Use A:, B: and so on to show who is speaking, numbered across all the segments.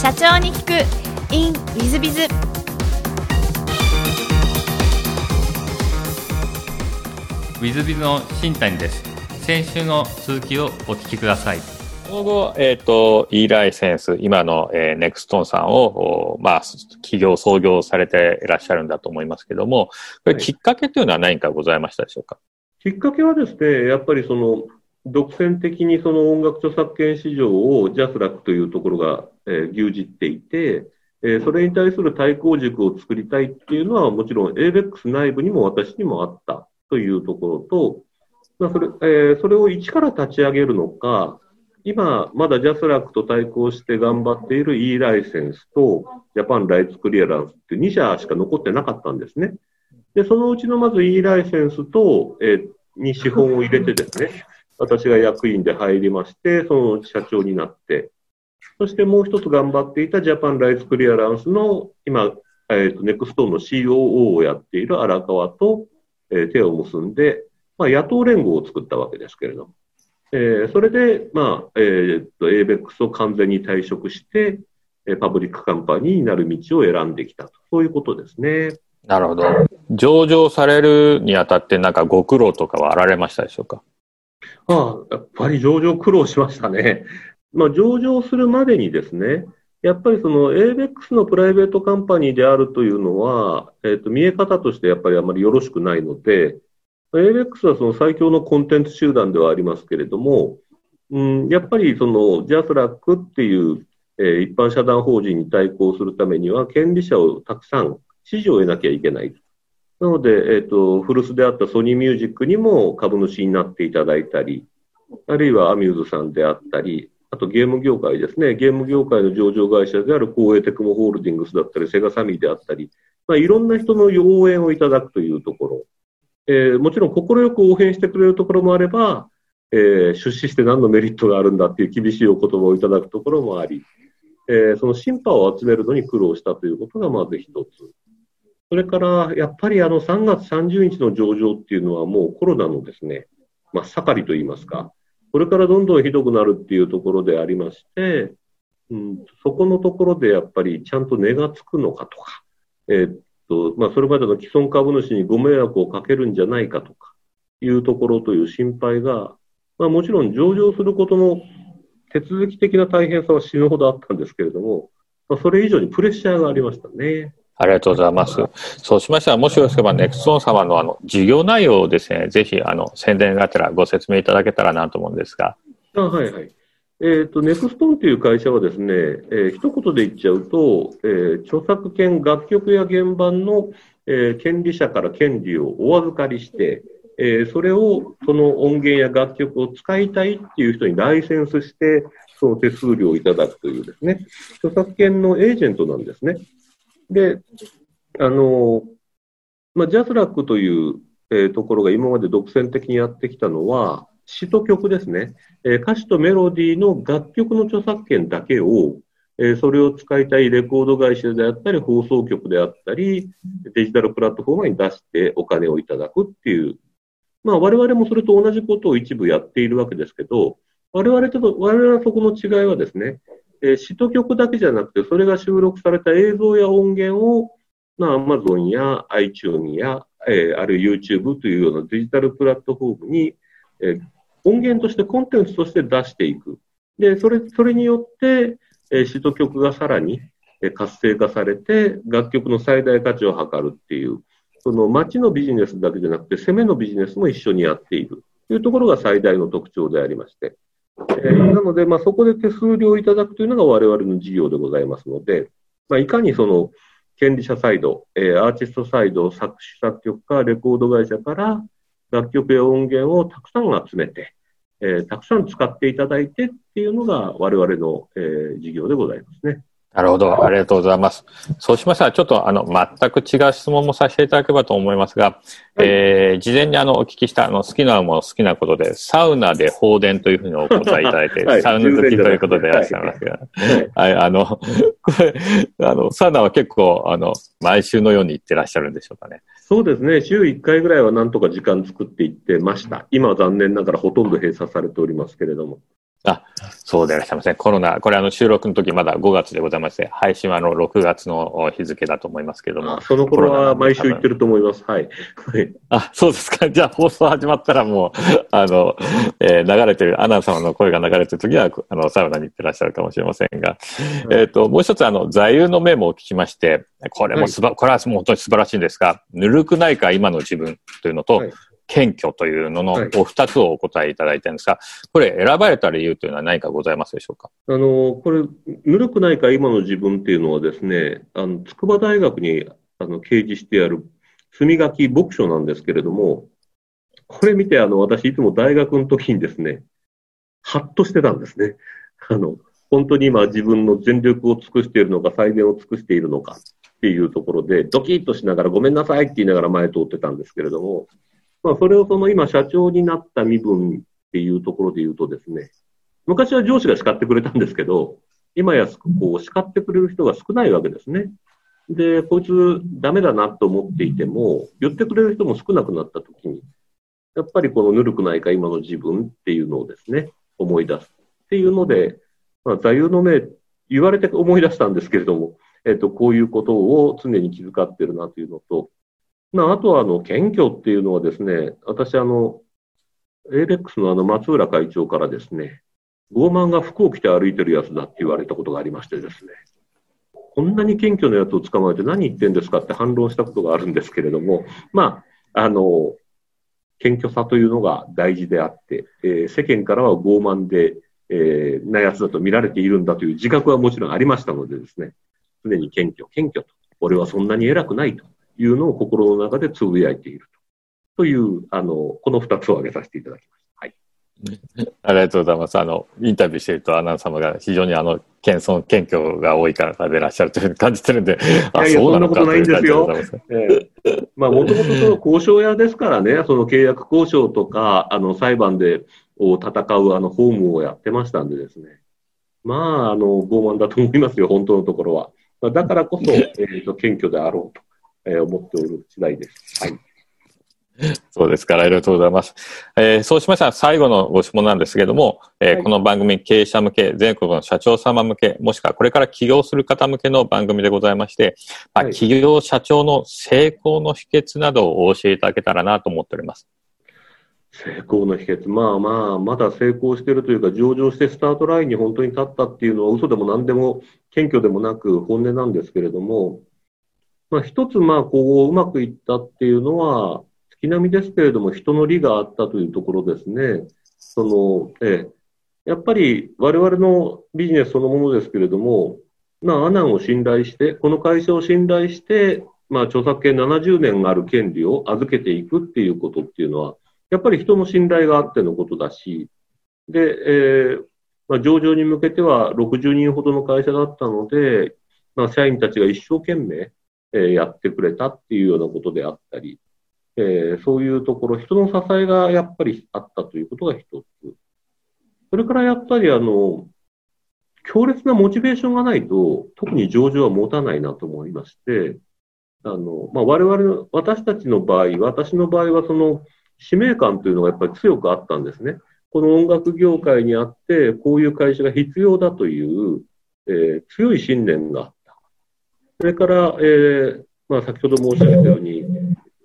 A: 社長に聞く in ウィズビズ
B: ウィズビズの新谷です。先週の続きをお聞きください。
C: その後、えっ、と、e ライセンス、今の、えー、ネクストンさんを、おまあ、企業創業されていらっしゃるんだと思いますけども、これきっかけというのは何かございましたでしょうか、
D: きっかけはですね、やっぱりその、独占的にその音楽著作権市場を JASRAC というところが、えー、牛耳っていて、えー、それに対する対抗軸を作りたいっていうのはもちろん ABEX 内部にも私にもあったというところと、まあそれえー、それを一から立ち上げるのか、今、まだ JASRAC と対抗して頑張っている E ライセンスとジャパンライツクリアランスって2社しか残ってなかったんですね。で、そのうちのまず E ライセンスと、えー、に資本を入れてですね、私が役員で入りまして、その社長になって、そしてもう一つ頑張っていたジャパンライツクリアランスの今、え、ー、と、ネクストーンの COO をやっている荒川と、えー、手を結んで、まあ、野党連合を作ったわけですけれども。えー、それで、まあ、えー、っと、ABEX を完全に退職して、えパパブリックカンパニーになる道を選んできたと。そういうことですね。
C: なるほど。上場されるにあたって、なんかご苦労とかはあられましたでしょうか？
D: ああ、やっぱり上場苦労しましたね。まあ、上場するまでにですね、やっぱりその ABEX のプライベートカンパニーであるというのは、え、ー、と、見え方としてやっぱりあまりよろしくないので、ABEX はその最強のコンテンツ集団ではありますけれども、うん、やっぱりその JASRAC っていう、えー、一般社団法人に対抗するためには、権利者をたくさん支持を得なきゃいけない。なので、えっ、ー、と、古巣であったソニーミュージックにも株主になっていただいたり、あるいはアミューズさんであったり、あとゲーム業界ですね。ゲーム業界の上場会社である光栄テクモホールディングスだったり、セガサミーであったり、まあ、いろんな人の応援をいただくというところ。えー、もちろん快く応援してくれるところもあれば、えー、出資して何のメリットがあるんだっていう厳しいお言葉をいただくところもあり、えー、その審判を集めるのに苦労したということがまず一つ。それから、やっぱりあの3月30日の上場っていうのはもうコロナのですね、まあ、盛りといいますか、これからどんどんひどくなるっていうところでありまして、うん、そこのところでやっぱりちゃんと値がつくのかとか、えー、と、まあ、それまでの既存株主にご迷惑をかけるんじゃないかとかいうところという心配が、まあ、もちろん上場することの手続き的な大変さは死ぬほどあったんですけれども、まあ、それ以上にプレッシャーがありましたね。
C: ありがとうございます。そうしましたら、もしよろしければ、ネクストン様のあの、事業内容をですね、ぜひ、あの、宣伝がてらご説明いただけたらなと思うんですが。
D: あはいはい。えっ、ー、と、ネクストンという会社はですね、えー、一言で言っちゃうと、えー、著作権、楽曲や原版の、えー、権利者から権利をお預かりして、えー、それを、その音源や楽曲を使いたいっていう人にライセンスして、その手数料をいただくというですね、著作権のエージェントなんですね。で、あの、まあ、ジャスラックという、えー、ところが今まで独占的にやってきたのは、詩と曲ですね、えー、歌詞とメロディーの楽曲の著作権だけを、えー、それを使いたいレコード会社であったり、放送局であったり、デジタルプラットフォームに出してお金をいただくっていう、まあ我々もそれと同じことを一部やっているわけですけど、我々と、我々はそこの違いはですね、えー、詩と曲だけじゃなくて、それが収録された映像や音源を、まあ、Amazon や iTunes や、えー、あるいは YouTube というようなデジタルプラットフォームに、えー、音源としてコンテンツとして出していく。で、それ、それによって、えー、詩と曲がさらに、えー、活性化されて、楽曲の最大価値を図るっていう、その街のビジネスだけじゃなくて、攻めのビジネスも一緒にやっているというところが最大の特徴でありまして。えー、なので、まあ、そこで手数料をいただくというのが我々の事業でございますので、まあ、いかにその権利者サイド、えー、アーティストサイド、作詞作曲家、レコード会社から楽曲や音源をたくさん集めて、えー、たくさん使っていただいてっていうのが我々の、えー、事業でございますね。
C: なるほど。ありがとうございます。そうしましたら、ちょっとあの、全く違う質問もさせていただければと思いますが、はい、えー、事前にあの、お聞きしたあの、好きなもの、好きなことで、サウナで放電というふうにお答えいただいて、はい、サウナ好きということでいらっしゃいますが、はい、はい、あの、これ、あの、サウナは結構、あの、毎週のように行ってらっしゃるんでしょうかね。
D: そうですね。週1回ぐらいはなんとか時間作っていってました。今は残念ながらほとんど閉鎖されておりますけれども。
B: あ、そうでいらっしゃいません。コロナ、これあの収録の時まだ5月でございまして、配信はあの6月の日付だと思いますけども。
D: その頃は毎週行ってると思います。はい。
B: あ、そうですか。じゃあ放送始まったらもう、あの、えー、流れてる、アナウンサーの声が流れてる時は、あの、サウナに行ってらっしゃるかもしれませんが、はい、えっ、ー、と、もう一つあの、座右の銘も聞きまして、これもすば、はい、これはもう本当に素晴らしいんですが、ぬるくないか今の自分というのと、はい謙虚というののお二つをお答えいただいたんですが、これ選ばれた理由というのは何かございますでしょうか？
D: あの、これ、ぬるくないか今の自分っていうのはですね、あの、筑波大学にあの掲示してある墨書き牧書なんですけれども、これ見てあの、私いつも大学の時にですね、ハッとしてたんですね。あの、本当に今自分の全力を尽くしているのか、最善を尽くしているのかっていうところで、ドキッとしながらごめんなさいって言いながら前通ってたんですけれども、まあ、それをその今、社長になった身分っていうところで言うとですね、昔は上司が叱ってくれたんですけど、今やこう叱ってくれる人が少ないわけですね。で、こいつダメだなと思っていても、言ってくれる人も少なくなったときに、やっぱりこのぬるくないか今の自分っていうのをですね、思い出すっていうので、まあ、座右の銘、言われて思い出したんですけれども、えっ、と、こういうことを常に気遣ってるなというのと、まあ、あとは、あの、謙虚っていうのはですね、私、あの、ALEX のあの、松浦会長からですね、傲慢が服を着て歩いてるやつだって言われたことがありましてですね、こんなに謙虚なやつを捕まえて何言ってんですかって反論したことがあるんですけれども、まあ、あの、謙虚さというのが大事であって、えー、世間からは傲慢で、えー、なやつだと見られているんだという自覚はもちろんありましたのでですね、常に謙虚、謙虚と、俺はそんなに偉くないと。いうのを心の中でつぶやいていると。という、あの、この二つを挙げさせていただきました。はい。
B: ありがとうございます。あの、インタビューしていると、アナウンサー様が非常にあの、謙遜、謙虚が多いからでいらっしゃるというふうに感じてるんで、
D: あ、いやいやそうなのかという感じです。えー、まあ、もともとその交渉屋ですからね、その契約交渉とか、あの、裁判で、を戦うあの、ホームをやってましたんでですね。まあ、あの、傲慢だと思いますよ、本当のところは。だからこそ、えっ、ー、と、謙虚であろうと。えー、思っておる次第です。はい。
B: そうですから、ありがとうございます。えー、そうしましたら最後のご質問なんですけれども、えーはい、この番組経営者向け、全国の社長様向け、もしくはこれから起業する方向けの番組でございまして、まあ、はい、企業社長の成功の秘訣などをお教えいただけたらなと思っております。
D: 成功の秘訣。まあまあ、まだ成功しているというか、上場してスタートラインに本当に立ったっていうのは嘘でも何でも謙虚でもなく本音なんですけれども、まあ、一つ、まあ、こう、うまくいったっていうのは、月並みですけれども、人の利があったというところですね。その、ええ、やっぱり我々のビジネスそのものですけれども、まあ、アナンを信頼して、この会社を信頼して、まあ、著作権70年がある権利を預けていくっていうことっていうのは、やっぱり人の信頼があってのことだし、で、えー、まあ、上場に向けては60人ほどの会社だったので、まあ、社員たちが一生懸命、え、やってくれたっていうようなことであったり、え、そういうところ、人の支えがやっぱりあったということが一つ。それからやっぱりあの、強烈なモチベーションがないと、特に上場は持たないなと思いまして、あの、まあ、我々の、私たちの場合、私の場合はその、使命感というのがやっぱり強くあったんですね。この音楽業界にあって、こういう会社が必要だという、えー、強い信念がそれから、えー、まあ、先ほど申し上げたように、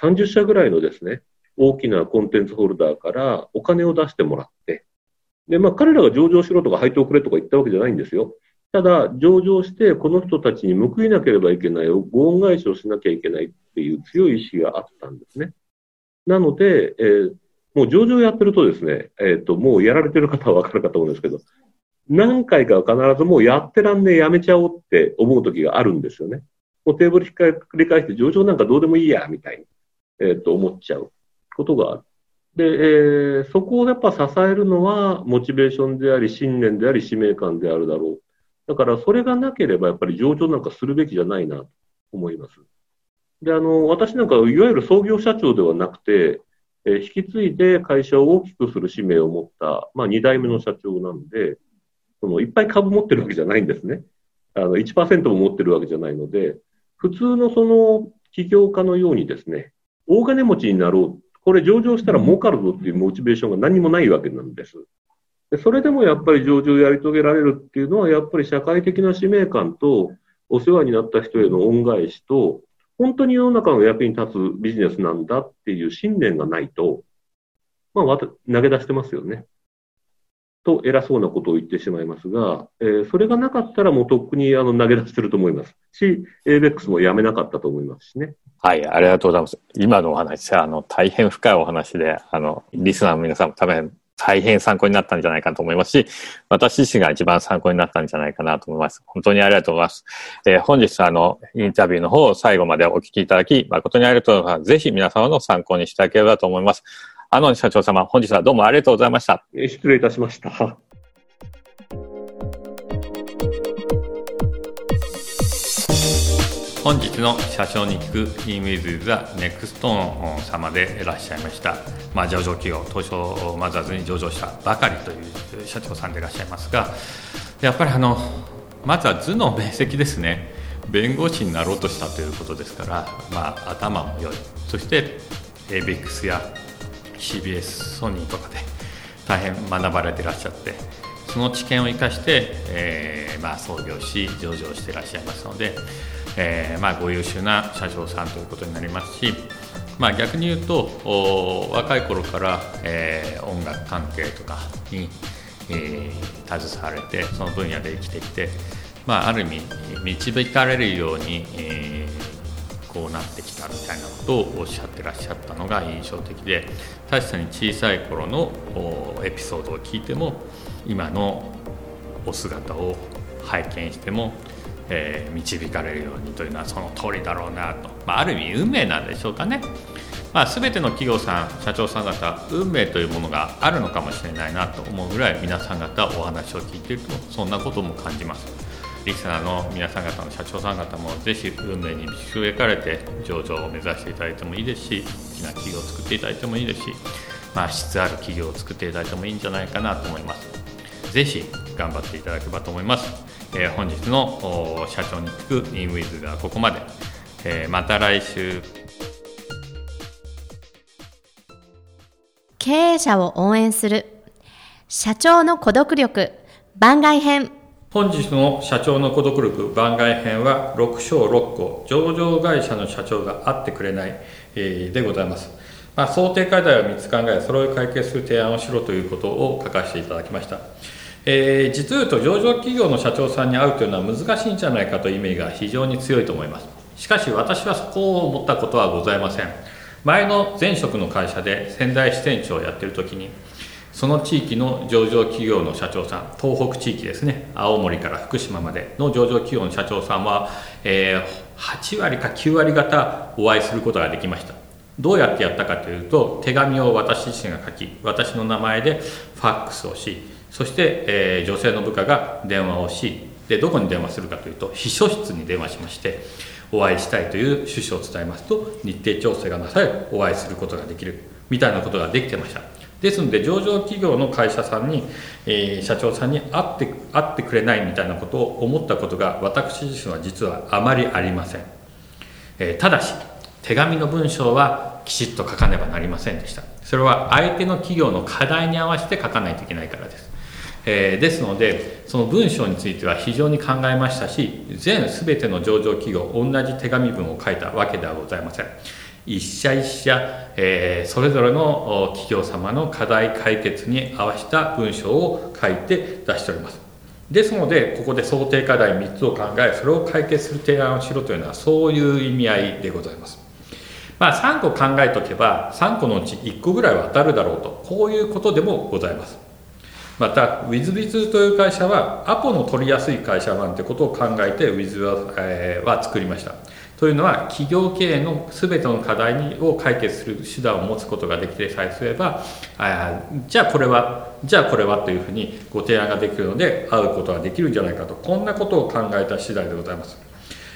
D: 30社ぐらいのですね、大きなコンテンツホルダーからお金を出してもらって、で、まあ、彼らが上場しろとか配当くれとか言ったわけじゃないんですよ。ただ、上場して、この人たちに報いなければいけない、ご恩返しをしなきゃいけないっていう強い意志があったんですね。なので、えー、もう上場やってるとですね、えっ、ー、と、もうやられてる方はわかるかと思うんですけど、何回か必ずもうやってらんねえ、やめちゃおうって思う時があるんですよね。もうテーブルひっくり返して上場なんかどうでもいいや、みたいに、えっ、と、思っちゃうことがある。で、えー、そこをやっぱ支えるのは、モチベーションであり、信念であり、使命感であるだろう。だから、それがなければ、やっぱり上場なんかするべきじゃないな、と思います。で、あの、私なんか、いわゆる創業社長ではなくて、えー、引き継いで会社を大きくする使命を持った、まあ、二代目の社長なんで、そのいっぱい株持ってるわけじゃないんですね。あの1%も持ってるわけじゃないので、普通のその起業家のようにですね、大金持ちになろう。これ上場したら儲かるぞっていうモチベーションが何もないわけなんです。でそれでもやっぱり上場をやり遂げられるっていうのは、やっぱり社会的な使命感と、お世話になった人への恩返しと、本当に世の中の役に立つビジネスなんだっていう信念がないと、まあ、投げ出してますよね。と偉そうなことを言ってしまいますが、えーそれがなかったらもうとっくにあの投げ出してると思いますし、ABEX もやめなかったと思いますしね。
C: はい、ありがとうございます。今のお話は、あの、大変深いお話で、あの、リスナーの皆さんも多分、大変参考になったんじゃないかと思いますし、私自身が一番参考になったんじゃないかなと思います。本当にありがとうございます。えー本日、あの、インタビューの方を最後までお聞きいただき、誠にありがとうございます。ぜひ皆様の参考にしていただければと思います。あの、社長様、本日はどうもありがとうございました。
D: えー失礼いたしました。
B: 本日の社長に聞く in with the next on 様でいらっしゃいました、まあ、上場企業東証マザーズに上場したばかりという社長さんでいらっしゃいますがやっぱりあのまずは図の明晰ですね弁護士になろうとしたということですから、まあ、頭も良いそして ABEX や CBS ソニーとかで大変学ばれてらっしゃってその知見を生かして、えーまあ、創業し上場してらっしゃいますので、えーまあ、ご優秀な社長さんということになりますし、まあ、逆に言うと若い頃から、えー音楽関係とかに、え携われてその分野で生きてきて、まあ、ある意味導かれるように、えーこうなってきたみたいなことをおっしゃってらっしゃったのが印象的で確かに小さい頃のエピソードを聞いても今のお姿を拝見しても、えー導かれるようにというのはその通りだろうなと、まあ、ある意味運命なんでしょうかね。まあ、全ての企業さん、社長さん方、運命というものがあるのかもしれないなと思うぐらい、皆さん方、お話を聞いていると、そんなことも感じます。リスナーの皆さん方の社長さん方も、ぜひ運命に導かれて、上場を目指していただいてもいいですし、大きな企業を作っていただいてもいいですし、まあ、質ある企業を作っていただいてもいいんじゃないかなと思います。ぜひ頑張っていただければと思います。えー本日の社長に聞く InWiz がここまで。えーまた来週。
A: 経営者を応援する社長の孤独力番外編
B: 本日の社長の孤独力番外編は6章6個上場会社の社長が会ってくれない、えでございます、まあ、想定課題を3つ考えそれを解決する提案をしろということを書かせていただきました。えー実を言うと上場企業の社長さんに会うというのは難しいんじゃないかというイメージが非常に強いと思います。しかし私はそこを思ったことはございません。前の前職の会社で仙台支店長をやっている時にその地域の上場企業の社長さん東北地域ですね青森から福島までの上場企業の社長さんは、えー8割か9割方お会いすることができました。どうやってやったかというと手紙を私自身が書き私の名前でファックスをしそして、えー女性の部下が電話をしでどこに電話するかというと秘書室に電話しましてお会いしたいという趣旨を伝えますと日程調整がなされお会いすることができるみたいなことができてました。ですので上場企業の会社さんに、えー社長さんに会って会ってくれないみたいなことを思ったことが私自身は実はあまりありません、えーただし手紙の文章はきちっと書かねばなりませんでした。それは相手の企業の課題に合わせて書かないといけないからです。えーですのでその文章については非常に考えましたし全全ての上場企業同じ手紙文を書いたわけではございません。一社一社、えーそれぞれの企業様の課題解決に合わせた文章を書いて出しております。ですのでここで想定課題3つを考えそれを解決する提案をしろというのはそういう意味合いでございます。まあ3個考えておけば3個のうち1個ぐらいは当たるだろうとこういうことでもございます。また WithBiz という会社はアポの取りやすい会社なんてことを考えて Wiz は,、えーは作りました。というのは企業経営の全ての課題を解決する手段を持つことができてさえすればあじゃあこれはじゃあこれはというふうにご提案ができるので会うことができるんじゃないかとこんなことを考えた次第でございます。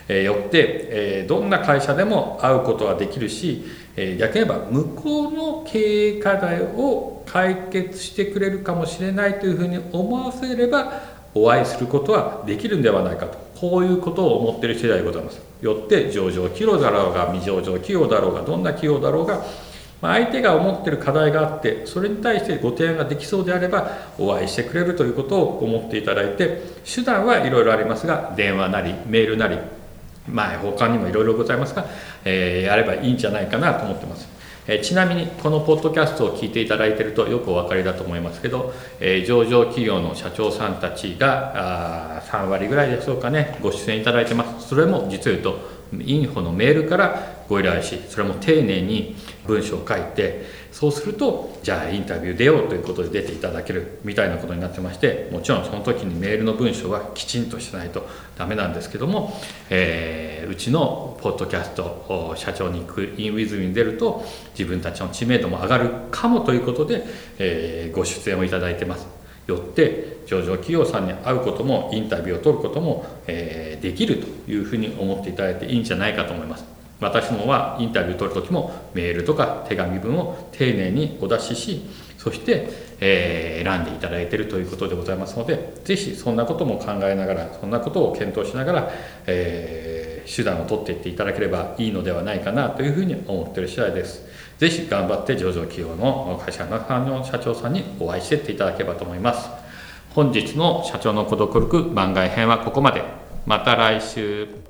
B: えーよって、えーどんな会社でも会うことができるし、えー逆に言えば向こうの経営課題を解決してくれるかもしれないというふうに思わせればお会いすることはできるんではないかと。こういうことを思ってる次第でございますよって上場企業だろうが未上場企業だろうがどんな企業だろうがまあ、相手が思ってる課題があってそれに対してご提案ができそうであればお会いしてくれるということを思っていただいて手段はいろいろありますが電話なりメールなりまあ他にもいろいろございますが、えー、やればいいんじゃないかなと思ってます。えちなみにこのポッドキャストを聞いていただいているとよくお分かりだと思いますけど、えー、上場企業の社長さんたちがあ3割ぐらいでしょうかねご出演いただいてます。それも実を言うとインフォのメールからご依頼しそれも丁寧に文章を書いてそうするとじゃあインタビュー出ようということで出ていただけるみたいなことになってましてもちろんその時にメールの文章はきちんとしないとダメなんですけども、えー、うちのポッドキャスト社長に行くインウィズに出ると自分たちの知名度も上がるかもということで、えー、ご出演をいただいてます。よって上場企業さんに会うこともインタビューを取ることも、えー、できるというふうに思っていただいていいんじゃないかと思います。私もはインタビュー取る時もメールとか手紙文を丁寧にお出ししそして、え、選んでいただいているということでございますので是非そんなことも考えながらそんなことを検討しながら、え、手段を取っていっていただければいいのではないかなというふうに思っている次第です。ぜひ頑張って上場企業の会社の社長さんにお会いしていっていただければと思います。本日の社長の孤独力番外編はここまで。また来週。